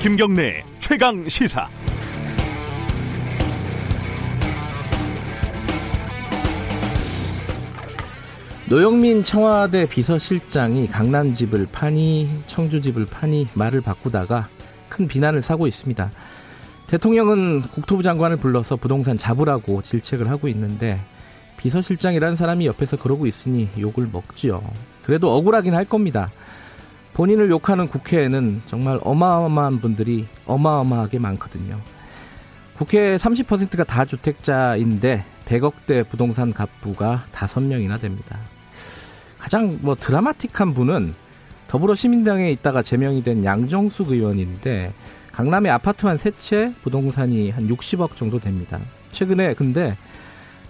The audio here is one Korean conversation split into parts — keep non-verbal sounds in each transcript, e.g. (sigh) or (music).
김경래 최강 시사. 노영민 청와대 비서실장이 강남 집을 파니 청주 집을 파니 말을 바꾸다가 큰 비난을 사고 있습니다. 대통령은 국토부 장관을 불러서 부동산 잡으라고 질책을 하고 있는데 비서실장이라는 사람이 옆에서 그러고 있으니 욕을 먹지요. 그래도 억울하긴 할 겁니다. 본인을 욕하는 국회에는 정말 어마어마한 분들이 어마어마하게 많거든요. 국회 30%가 다 주택자인데 100억대 부동산 갑부가 5명이나 됩니다. 가장 뭐 드라마틱한 분은 더불어 시민당에 있다가 제명이 된 양정숙 의원인데 강남에 아파트만 세 채 부동산이 한 60억 정도 됩니다. 최근에 근데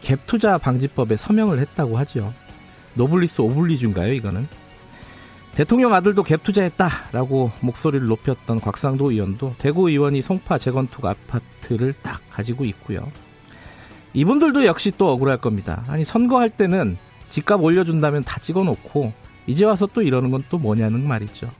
갭 투자 방지법에 서명을 했다고 하죠. 노블레스 오블리주인가요, 이거는? 대통령 아들도 갭 투자했다라고 목소리를 높였던 곽상도 의원도 대구 의원이 송파 재건축 아파트를 딱 가지고 있고요. 이분들도 역시 또 억울할 겁니다. 아니 선거할 때는 집값 올려준다면 다 찍어놓고 이제 와서 또 이러는 건 또 뭐냐는 말이죠.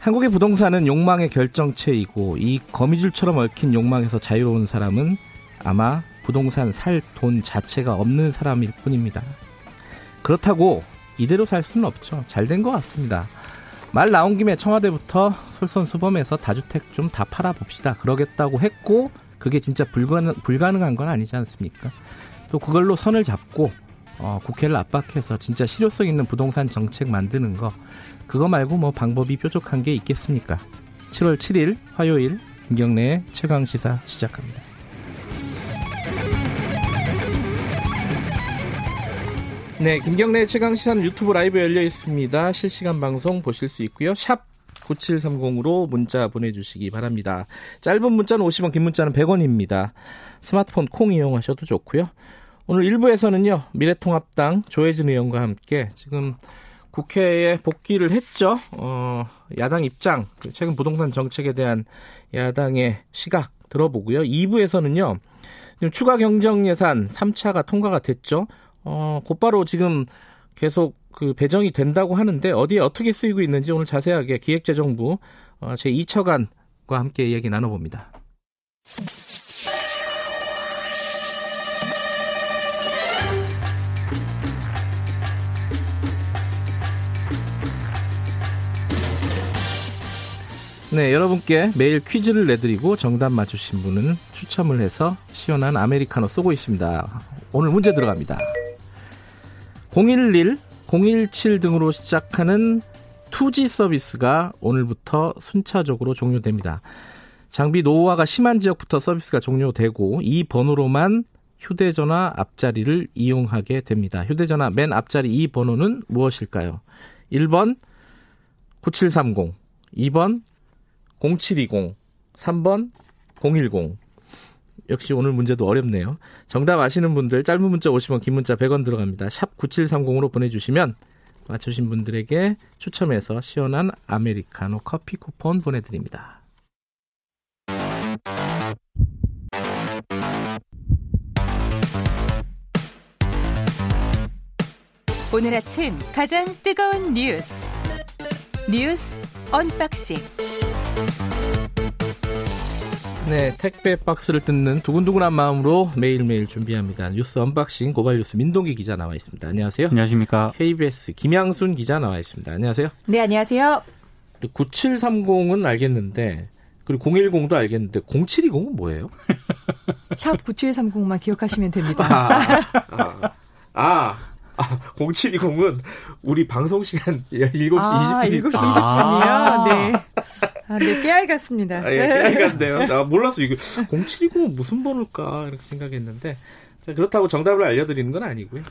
한국의 부동산은 욕망의 결정체이고 이 거미줄처럼 얽힌 욕망에서 자유로운 사람은 아마 부동산 살 돈 자체가 없는 사람일 뿐입니다. 그렇다고 이대로 살 수는 없죠. 잘 된 것 같습니다. 말 나온 김에 청와대부터 솔선수범해서 다주택 좀 다 팔아봅시다. 그러겠다고 했고 그게 진짜 불가능, 불가능한 건 아니지 않습니까? 또 그걸로 선을 잡고 어, 국회를 압박해서 진짜 실효성 있는 부동산 정책 만드는 거 그거 말고 뭐 방법이 뾰족한 게 있겠습니까? 7월 7일 화요일 김경래의 최강 시사 시작합니다. 네, 김경래 최강 시사는 유튜브 라이브 열려 있습니다. 실시간 방송 보실 수 있고요. 샵 9730으로 문자 보내주시기 바랍니다. 짧은 문자는 50원, 긴 문자는 100원입니다. 스마트폰 콩 이용하셔도 좋고요. 오늘 1부에서는요, 미래통합당 조혜진 의원과 함께 지금 국회에 복귀를 했죠. 어, 야당 입장, 그 최근 부동산 정책에 대한 야당의 시각 들어보고요. 2부에서는요, 추가 경정 예산 3차가 통과가 됐죠. 어, 곧바로 지금 계속 그 배정이 된다고 하는데 어디에 어떻게 쓰이고 있는지 오늘 자세하게 기획재정부 어, 제 2처관과 함께 이야기 나눠봅니다. 네, 여러분께 매일 퀴즈를 내드리고 정답 맞추신 분은 추첨을 해서 시원한 아메리카노 쏘고 있습니다. 오늘 문제 들어갑니다. 011, 017 등으로 시작하는 2G 서비스가 오늘부터 순차적으로 종료됩니다. 장비 노후화가 심한 지역부터 서비스가 종료되고 이 번호로만 휴대전화 앞자리를 이용하게 됩니다. 휴대전화 맨 앞자리 이 번호는 무엇일까요? 1번 9730, 2번 0720, 3번 010. 역시 오늘 문제도 어렵네요. 정답 아시는 분들 짧은 문자 50원, 긴 문자 100원 들어갑니다. 샵 9730으로 보내주시면 맞추신 분들에게 추첨해서 시원한 아메리카노 커피 쿠폰 보내드립니다. 오늘 아침 가장 뜨거운 뉴스 뉴스 언박싱 네, 택배 박스를 뜯는 두근두근한 마음으로 매일매일 준비합니다. 뉴스 언박싱 고발 뉴스 민동기 기자 나와 있습니다. 안녕하세요. 안녕하십니까. KBS 김양순 기자 나와 있습니다. 안녕하세요. 네, 안녕하세요. 9730은 알겠는데 그리고 010도 알겠는데 0720은 뭐예요? (laughs) 샵 9730만 기억하시면 됩니다. 아, 아, 아, 아 0720은 우리 방송 시간 (laughs) 7시 아, 20분이니까. 7시 20분이요? 네. 아, 네, 깨알 같습니다. 아, 예, 깨알 같네요. 나 몰랐어. 이거 0720은 무슨 번호일까? 이렇게 생각했는데. 자, 그렇다고 정답을 알려드리는 건 아니고요.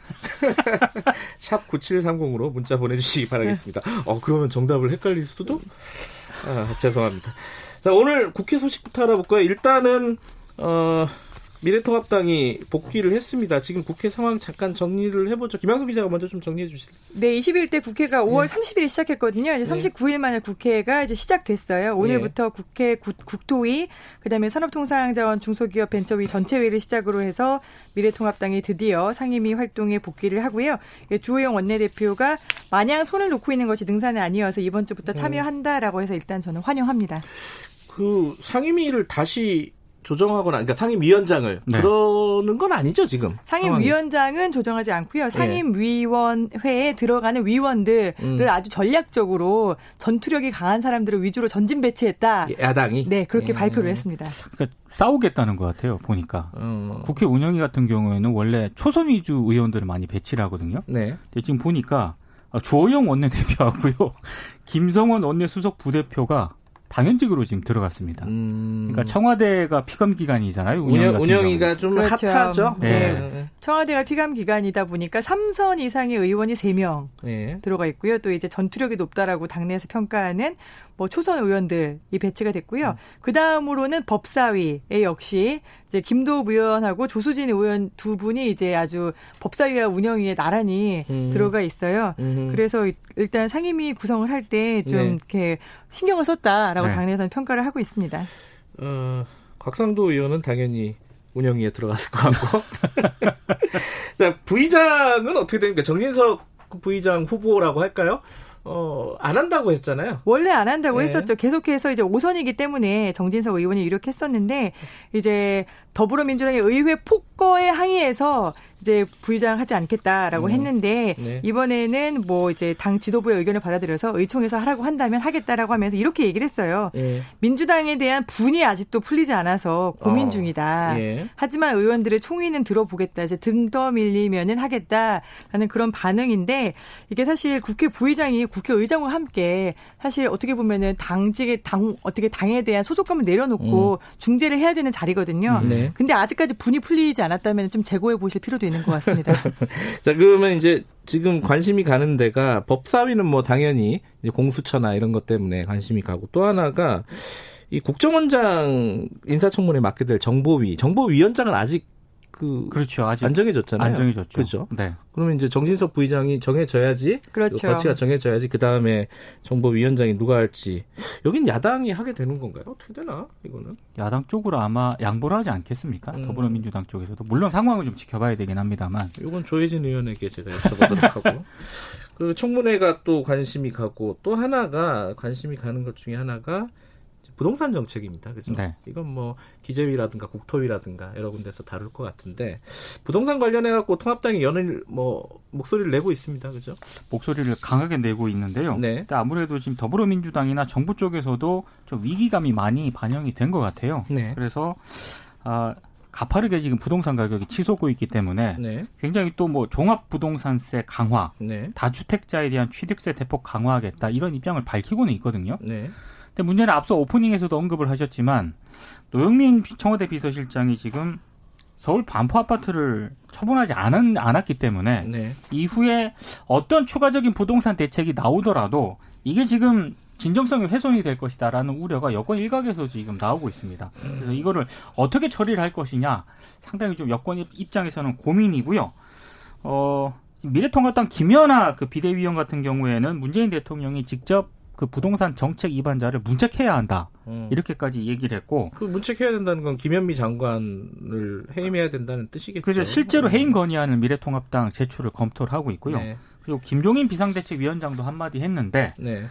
(laughs) 샵 9730으로 문자 보내주시기 바라겠습니다. 어, 그러면 정답을 헷갈릴 수도? 아, 죄송합니다. 자, 오늘 국회 소식부터 알아볼까요? 일단은, 어, 미래통합당이 복귀를 했습니다. 지금 국회 상황 잠깐 정리를 해보죠. 김양수 기자가 먼저 좀 정리해 주실래요? 네, 21대 국회가 5월 네. 30일 시작했거든요. 이제 39일 만에 국회가 이제 시작됐어요. 오늘부터 네. 국회 국, 토위 그다음에 산업통상자원 중소기업 벤처위 전체회의를 시작으로 해서 미래통합당이 드디어 상임위 활동에 복귀를 하고요. 예, 주호영 원내대표가 마냥 손을 놓고 있는 것이 능사는 아니어서 이번 주부터 네. 참여한다라고 해서 일단 저는 환영합니다. 그 상임위를 다시 조정하거나 그러니까 상임위원장을 네. 그러는 건 아니죠 지금 상임위원장은 조정하지 않고요 네. 상임위원회에 들어가는 위원들을 음. 아주 전략적으로 전투력이 강한 사람들을 위주로 전진 배치했다 야당이 네 그렇게 음. 발표를 했습니다 그러니까 싸우겠다는 것 같아요 보니까 음. 국회 운영위 같은 경우에는 원래 초선 위주 의원들을 많이 배치를 하거든요 네. 근데 지금 보니까 조영 원내대표하고요 (laughs) 김성원 원내수석 부대표가 당연직으로 지금 들어갔습니다. 음... 그러니까 청와대가 피감 기관이잖아요. 운영, 운영이가 좀 그렇죠. 핫하죠. 네. 네. 청와대가 피감 기관이다 보니까 3선 이상의 의원이 3명 네. 들어가 있고요. 또 이제 전투력이 높다라고 당내에서 평가하는 뭐 초선 의원들이 배치가 됐고요. 음. 그 다음으로는 법사위에 역시 이제 김도읍 의원하고 조수진 의원 두 분이 이제 아주 법사위와 운영위에 나란히 음. 들어가 있어요. 음. 그래서 일단 상임위 구성을 할 때좀 네. 이렇게 신경을 썼다라고 네. 당내에서는 평가를 하고 있습니다. 어, 곽상도 의원은 당연히 운영위에 들어갔을 것 같고. (laughs) 자, 부의장은 어떻게 됩니까? 정진석 부의장 후보라고 할까요? 어, 안 한다고 했잖아요. 원래 안 한다고 네. 했었죠. 계속해서 이제 오선이기 때문에 정진석 의원이 이렇게 했었는데 이제 더불어민주당의 의회 폭거에 항의해서 이제 부의장 하지 않겠다라고 음. 했는데 네. 이번에는 뭐 이제 당 지도부의 의견을 받아들여서 의총에서 하라고 한다면 하겠다라고 하면서 이렇게 얘기를 했어요. 네. 민주당에 대한 분이 아직도 풀리지 않아서 고민 어. 중이다. 네. 하지만 의원들의 총의는 들어보겠다. 이제 등 떠밀리면은 하겠다라는 그런 반응인데 이게 사실 국회 부의장이 국회 의장과 함께 사실 어떻게 보면은 당직의 당 어떻게 당에 대한 소속감을 내려놓고 음. 중재를 해야 되는 자리거든요. 네. 근데 아직까지 분이 풀리지 않았다면 좀 재고해 보실 필요도 있는 것 같습니다. (laughs) 자, 그러면 이제 지금 관심이 가는 데가 법사위는 뭐 당연히 이제 공수처나 이런 것 때문에 관심이 가고 또 하나가 이 국정원장 인사청문회 맡게 될 정보위, 정보위원장은 아직 그 그렇죠. 아직 안 정해졌잖아요. 안 정해졌죠. 그렇죠. 네. 그러면 이제 정진석 부의장이 정해져야지 그렇죠. 거치가 정해져야지 그 다음에 정보위원장이 누가 할지 여긴 야당이 하게 되는 건가요? 어떻게 되나 이거는? 야당 쪽으로 아마 양보를 하지 않겠습니까? 음. 더불어민주당 쪽에서도 물론 상황을 좀 지켜봐야 되긴 합니다만. 이건 조혜진 의원에게 제가 여쭤보도록 (laughs) 하고 그 청문회가 또 관심이 가고 또 하나가 관심이 가는 것 중에 하나가 부동산 정책입니다. 그죠? 네. 이건 뭐 기재위라든가 국토위라든가 여러 군데서 다룰 것 같은데 부동산 관련해 갖고 통합당이 연일 뭐 목소리를 내고 있습니다. 그죠? 목소리를 강하게 내고 있는데요. 네. 아무래도 지금 더불어민주당이나 정부 쪽에서도 좀 위기감이 많이 반영이 된 것 같아요. 네. 그래서 아 가파르게 지금 부동산 가격이 치솟고 있기 때문에 네. 굉장히 또 뭐 종합 부동산세 강화, 네. 다주택자에 대한 취득세 대폭 강화하겠다 이런 입장을 밝히고는 있거든요. 네. 근데 문제는 앞서 오프닝에서도 언급을 하셨지만 노영민 청와대 비서실장이 지금 서울 반포 아파트를 처분하지 않은, 않았기 때문에 네. 이후에 어떤 추가적인 부동산 대책이 나오더라도 이게 지금 진정성이 훼손이 될 것이다라는 우려가 여권 일각에서 지금 나오고 있습니다. 그래서 이거를 어떻게 처리를 할 것이냐 상당히 좀 여권 입장에서는 고민이고요. 어, 미래통합당 김연아 그 비대위원 같은 경우에는 문재인 대통령이 직접 그 부동산 정책 위반자를 문책해야 한다. 음. 이렇게까지 얘기를 했고. 그 문책해야 된다는 건 김현미 장관을 해임해야 된다는 뜻이겠죠. 그래서 실제로 음. 해임 건의안을 미래통합당 제출을 검토를 하고 있고요. 네. 그리고 김종인 비상대책위원장도 한마디 했는데 네.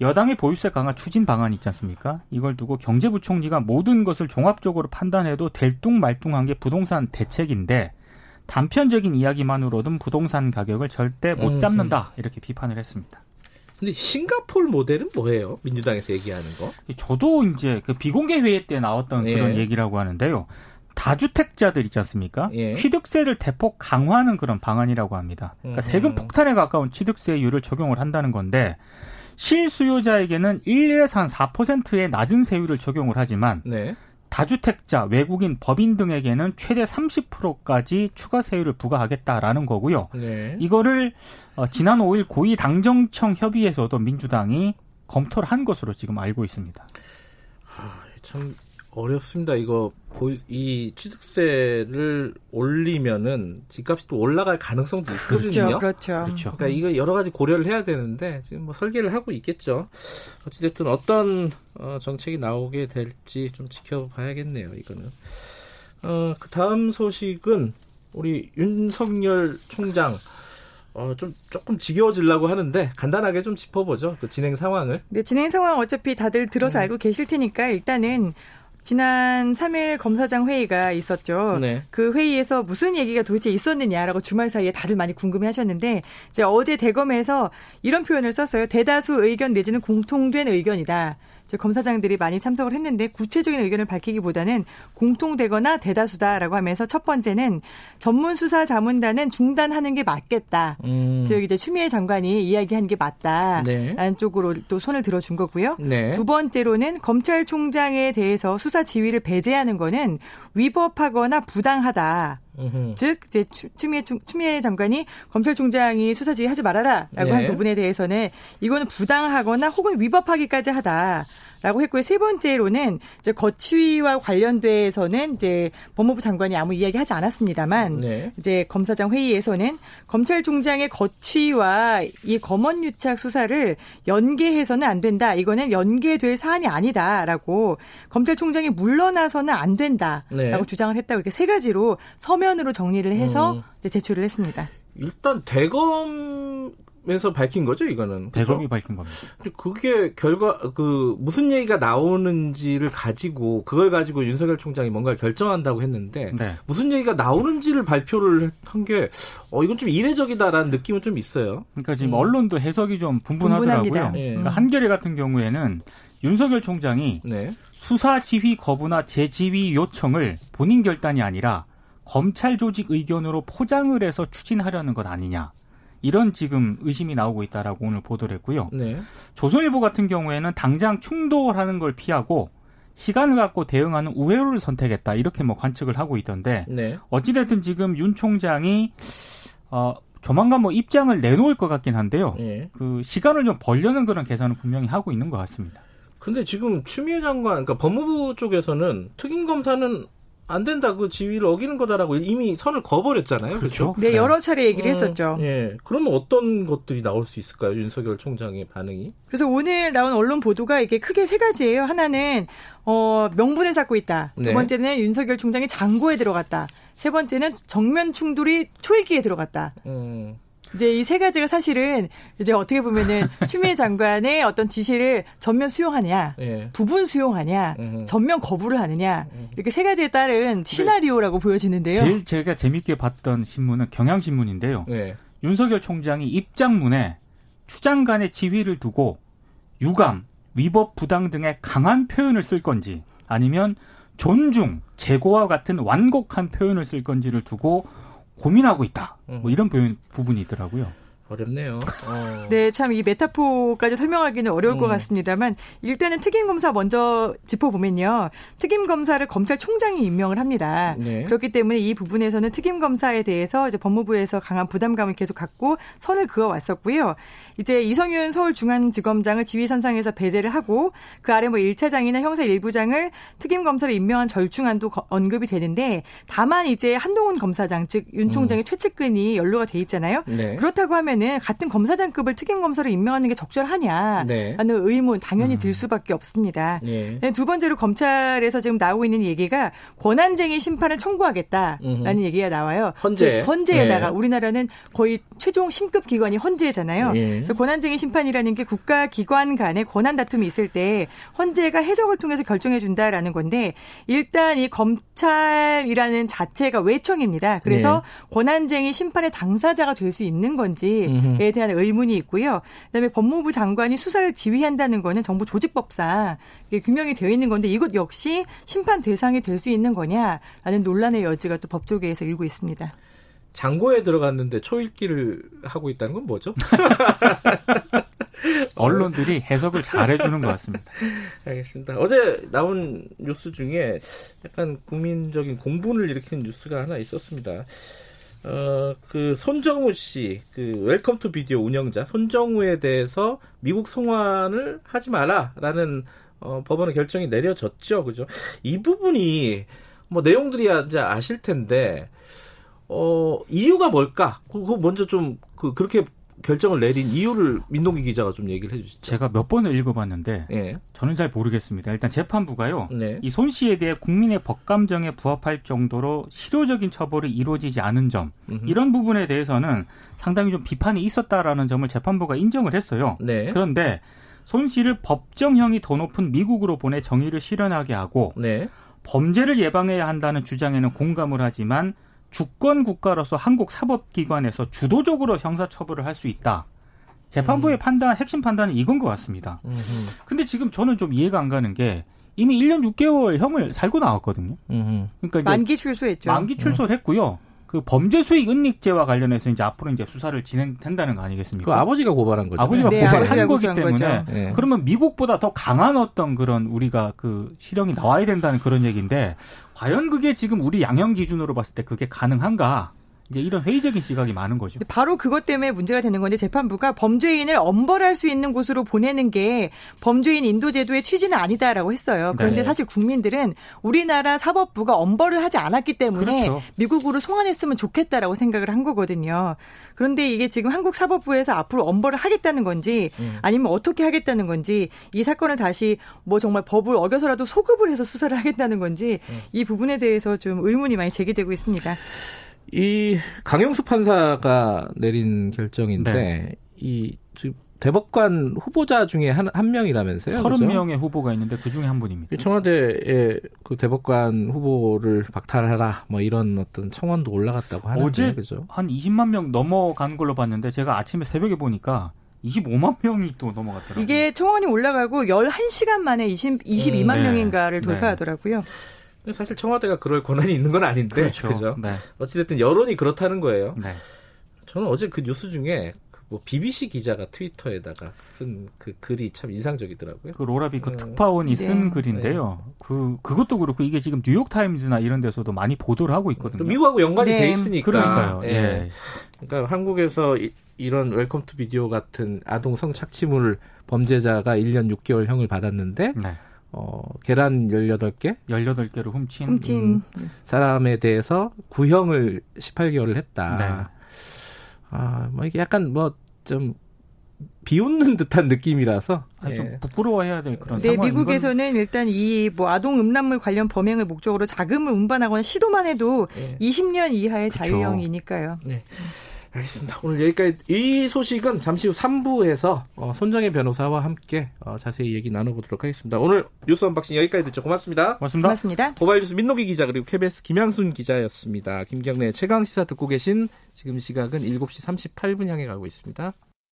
여당의 보유세 강화 추진 방안 있지 않습니까? 이걸 두고 경제부총리가 모든 것을 종합적으로 판단해도 될뚱말뚱한 게 부동산 대책인데 단편적인 이야기만으로든 부동산 가격을 절대 못 음, 잡는다 이렇게 비판을 했습니다. 근데 싱가폴 모델은 뭐예요? 민주당에서 얘기하는 거? 저도 이제 그 비공개 회의 때 나왔던 예. 그런 얘기라고 하는데요. 다주택자들 있지 않습니까? 예. 취득세를 대폭 강화하는 그런 방안이라고 합니다. 그러니까 음. 세금 폭탄에 가까운 취득세율을 적용을 한다는 건데 실수요자에게는 1에서 한 4%의 낮은 세율을 적용을 하지만 네. 다주택자, 외국인, 법인 등에게는 최대 30%까지 추가 세율을 부과하겠다라는 거고요. 네. 이거를 어, 지난 5일 고위 당정청 협의에서도 민주당이 검토를 한 것으로 지금 알고 있습니다. 아, 참 어렵습니다. 이거 이 취득세를 올리면은 집값이 또 올라갈 가능성도 있거든요. 그렇죠, 그렇죠. 그렇죠. 그러니까 이거 여러 가지 고려를 해야 되는데 지금 뭐 설계를 하고 있겠죠. 어찌됐든 어떤 어, 정책이 나오게 될지 좀 지켜봐야겠네요. 이거는. 어, 그 다음 소식은 우리 윤석열 총장 어, 좀 조금 지겨워지려고 하는데 간단하게 좀 짚어보죠. 그 진행 상황을. 네, 진행 상황 어차피 다들 들어서 음. 알고 계실 테니까 일단은 지난 3일 검사장 회의가 있었죠. 네. 그 회의에서 무슨 얘기가 도대체 있었느냐라고 주말 사이에 다들 많이 궁금해 하셨는데 이제 어제 대검에서 이런 표현을 썼어요. 대다수 의견 내지는 공통된 의견이다. 검사장들이 많이 참석을 했는데 구체적인 의견을 밝히기보다는 공통되거나 대다수다라고 하면서 첫 번째는 전문 수사 자문단은 중단하는 게 맞겠다. 음. 즉 이제 추미애 장관이 이야기한 게 맞다. 네. 라는 쪽으로 또 손을 들어준 거고요. 네. 두 번째로는 검찰총장에 대해서 수사 지휘를 배제하는 거는 위법하거나 부당하다. 즉 이제 추미애 추미애 장관이 검찰총장이 수사 지휘 하지 말아라라고 네. 한 부분에 대해서는 이거는 부당하거나 혹은 위법하기까지 하다. 라고 했고요. 세 번째로는 이제 거취와 관련돼서는 이제 법무부 장관이 아무 이야기 하지 않았습니다만 네. 이제 검사장 회의에서는 검찰총장의 거취와 이 검언 유착 수사를 연계해서는 안 된다. 이거는 연계될 사안이 아니다라고 검찰총장이 물러나서는 안 된다라고 네. 주장을 했다고 이렇게 세 가지로 서면으로 정리를 해서 음. 제출을 했습니다. 일단 대검 에서 밝힌 거죠, 이거는. 대검이 밝힌 겁니다. 그게 결과 그 무슨 얘기가 나오는지를 가지고 그걸 가지고 윤석열 총장이 뭔가를 결정한다고 했는데 네. 무슨 얘기가 나오는지를 발표를 한 게 어 이건 좀 이례적이다라는 느낌은 좀 있어요. 그러니까 지금 음. 언론도 해석이 좀 분분하더라고요. 네. 그러니까 한겨레 같은 경우에는 윤석열 총장이 네. 수사 지휘 거부나 재지휘 요청을 본인 결단이 아니라 검찰 조직 의견으로 포장을 해서 추진하려는 것 아니냐. 이런 지금 의심이 나오고 있다라고 오늘 보도를 했고요. 네. 조선일보 같은 경우에는 당장 충돌하는 걸 피하고 시간을 갖고 대응하는 우회로를 선택했다 이렇게 뭐 관측을 하고 있던데 네. 어찌됐든 지금 윤 총장이 어 조만간 뭐 입장을 내놓을 것 같긴 한데요. 네. 그 시간을 좀 벌려는 그런 계산을 분명히 하고 있는 것 같습니다. 근데 지금 추미애 장관, 그러니까 법무부 쪽에서는 특임 검사는 안 된다 그 지위를 어기는 거다라고 이미 선을 거버렸잖아요. 그렇죠? 네, 여러 차례 얘기를 어, 했었죠. 예. 그러면 어떤 것들이 나올 수 있을까요? 윤석열 총장의 반응이? 그래서 오늘 나온 언론 보도가 이게 크게 세 가지예요. 하나는 어, 명분을 쌓고 있다. 두 네. 번째는 윤석열 총장이 장고에 들어갔다. 세 번째는 정면 충돌이 초일기에 들어갔다. 음. 이제 이 세 가지가 사실은 이제 어떻게 보면은 (laughs) 추미애 장관의 어떤 지시를 전면 수용하냐, 예. 부분 수용하냐, 음흠. 전면 거부를 하느냐 이렇게 세 가지에 따른 시나리오라고 보여지는데요. 제일 제가 재밌게 봤던 신문은 경향신문인데요. 예. 윤석열 총장이 입장문에 추장관의 지휘를 두고 유감, 위법 부당 등의 강한 표현을 쓸 건지 아니면 존중, 재고와 같은 완곡한 표현을 쓸 건지를 두고 고민하고 있다. 뭐 이런 표현, 부분이 있더라고요. 어렵네요. 어. (laughs) 네, 참 이 메타포까지 설명하기는 어려울 음. 것 같습니다만 일단은 특임 검사 먼저 짚어보면요. 특임 검사를 검찰총장이 임명을 합니다. 네. 그렇기 때문에 이 부분에서는 특임 검사에 대해서 이제 법무부에서 강한 부담감을 계속 갖고 선을 그어 왔었고요. 이제 이성윤 서울중앙지검장을 지휘선상에서 배제를 하고 그 아래 뭐 1차장이나 형사 1부장을 특임 검사로 임명한 절충안도 언급이 되는데 다만 이제 한동훈 검사장 즉 윤 총장의 음. 최측근이 연루가 돼 있잖아요. 네. 그렇다고 하면 경우에는 같은 검사장급을 특임 검사로 임명하는 게 적절하냐라는 네. 의문 당연히 들 음. 수밖에 없습니다. 네. 두 번째로 검찰에서 지금 나오고 있는 얘기가 권한쟁의 심판을 청구하겠다라는 음흠. 얘기가 나와요. 헌재. 그 헌재에다가 네. 우리나라는 거의 최종 심급 기관이 헌재잖아요. 예. 그래서 권한쟁의 심판이라는 게 국가 기관 간의 권한 다툼이 있을 때 헌재가 해석을 통해서 결정해 준다라는 건데 일단 이 검찰이라는 자체가 외청입니다. 그래서 네. 권한쟁의 심판의 당사자가 될 수 있는 건지 에 대한 의문이 있고요. 그다음에 법무부 장관이 수사를 지휘한다는 거는 정부 조직법상 이게 규명이 되어 있는 건데 이것 역시 심판 대상이 될 수 있는 거냐라는 논란의 여지가 또 법조계에서 일고 있습니다. 장고에 들어갔는데 초읽기를 하고 있다는 건 뭐죠? (laughs) 언론들이 해석을 잘 해주는 것 같습니다. 알겠습니다. 어제 나온 뉴스 중에 약간 국민적인 공분을 일으킨 뉴스가 하나 있었습니다. 어, 그 손정우 씨, 그 웰컴 투 비디오 운영자 손정우에 대해서 미국 송환을 하지 마라라는 어, 법원의 결정이 내려졌죠. 그죠? 이 부분이 뭐 내용들이 이제 아실 텐데 어, 이유가 뭘까? 그거 먼저 좀 그, 그렇게 결정을 내린 이유를 민동기 기자가 좀 얘기를 해주시죠. 제가 몇 번을 읽어봤는데 예. 저는 잘 모르겠습니다. 일단 재판부가요. 네. 이손 씨에 대해 국민의 법감정에 부합할 정도로 실효적인 처벌이 이루어지지 않은 점 음흠. 이런 부분에 대해서는 상당히 좀 비판이 있었다라는 점을 재판부가 인정을 했어요. 네. 그런데 손 씨를 법정형이 더 높은 미국으로 보내 정의를 실현하게 하고 네. 범죄를 예방해야 한다는 주장에는 공감을 하지만 주권 국가로서 한국 사법기관에서 주도적으로 형사처벌을 할 수 있다. 재판부의 음. 판단, 핵심 판단은 이건 것 같습니다. 음흠. 근데 지금 저는 좀 이해가 안 가는 게 이미 1년 6개월 형을 살고 나왔거든요. 음흠. 그러니까 만기 출소했죠. 만기 출소를 했고요. 그 범죄 수익 은닉죄와 관련해서 이제 앞으로 이제 수사를 진행된다는 거 아니겠습니까? 그 아버지가 고발한 거죠. 아버지가 네, 고발한 거기 때문에 네. 그러면 미국보다 더 강한 어떤 그런 우리가 그 실형이 나와야 된다는 그런 얘기인데 과연 그게 지금 우리 양형 기준으로 봤을 때 그게 가능한가? 이제 이런 회의적인 시각이 많은 거죠. 바로 그것 때문에 문제가 되는 건데 재판부가 범죄인을 엄벌할 수 있는 곳으로 보내는 게 범죄인 인도 제도의 취지는 아니다라고 했어요. 그런데 네. 사실 국민들은 우리나라 사법부가 엄벌을 하지 않았기 때문에 그렇죠. 미국으로 송환했으면 좋겠다라고 생각을 한 거거든요. 그런데 이게 지금 한국 사법부에서 앞으로 엄벌을 하겠다는 건지 음. 아니면 어떻게 하겠다는 건지 이 사건을 다시 뭐 정말 법을 어겨서라도 소급을 해서 수사를 하겠다는 건지 음. 이 부분에 대해서 좀 의문이 많이 제기되고 있습니다. 이 강영수 판사가 내린 결정인데 네. 이 대법관 후보자 중에 한, 한 명이라면서요? 30명의 후보가 있는데 그 중에 한 분입니다. 청와대에 그 대법관 후보를 박탈하라 뭐 이런 어떤 청원도 올라갔다고 하는데 어제 그죠? 한 20만 명 넘어간 걸로 봤는데 제가 아침에 새벽에 보니까 25만 명이 또 넘어갔더라고요. 이게 청원이 올라가고 11시간 만에 20, 22만 음, 네. 명인가를 네. 돌파하더라고요. 네. 사실 청와대가 그럴 권한이 있는 건 아닌데 그렇죠. 그죠? 네. 어찌됐든 여론이 그렇다는 거예요. 네. 저는 어제 그 뉴스 중에 그뭐 BBC 기자가 트위터에다가 쓴 그 글이 참 인상적이더라고요. 그 로라비 그 네. 특파원이 쓴 네. 글인데요. 네. 그 그것도 그렇고 이게 지금 뉴욕 타임즈나 이런 데서도 많이 보도를 하고 있거든요. 미국하고 연관이 돼 네. 있으니까. 그러니까요. 예. 예. 그러니까 한국에서 이, 이런 웰컴 투 비디오 같은 아동 성착취물 범죄자가 1년 6개월형을 받았는데 네. 어, 계란 18개? 18개를 훔친, 훔친. 음, 사람에 대해서 구형을 18개월을 했다. 네. 아, 뭐 이게 약간 뭐 좀 비웃는 듯한 느낌이라서 아니, 좀 예. 부끄러워해야 될 그런 네, 상황. 미국에서는 일단 이 뭐 아동 음란물 관련 범행을 목적으로 자금을 운반하거나 시도만 해도 예. 20년 이하의 그쵸. 자유형이니까요. 네. 알겠습니다. 오늘 여기까지 이 소식은 잠시 후 3부에서 어, 손정혜 변호사와 함께 어, 자세히 얘기 나눠보도록 하겠습니다. 오늘 뉴스 언박싱 여기까지 듣죠. 고맙습니다. 고맙습니다. 고맙습니다. 고발 뉴스 민동기 기자 그리고 KBS 김양순 기자였습니다. 김경래 최강 시사 듣고 계신 지금 시각은 7시 38분 향해 가고 있습니다.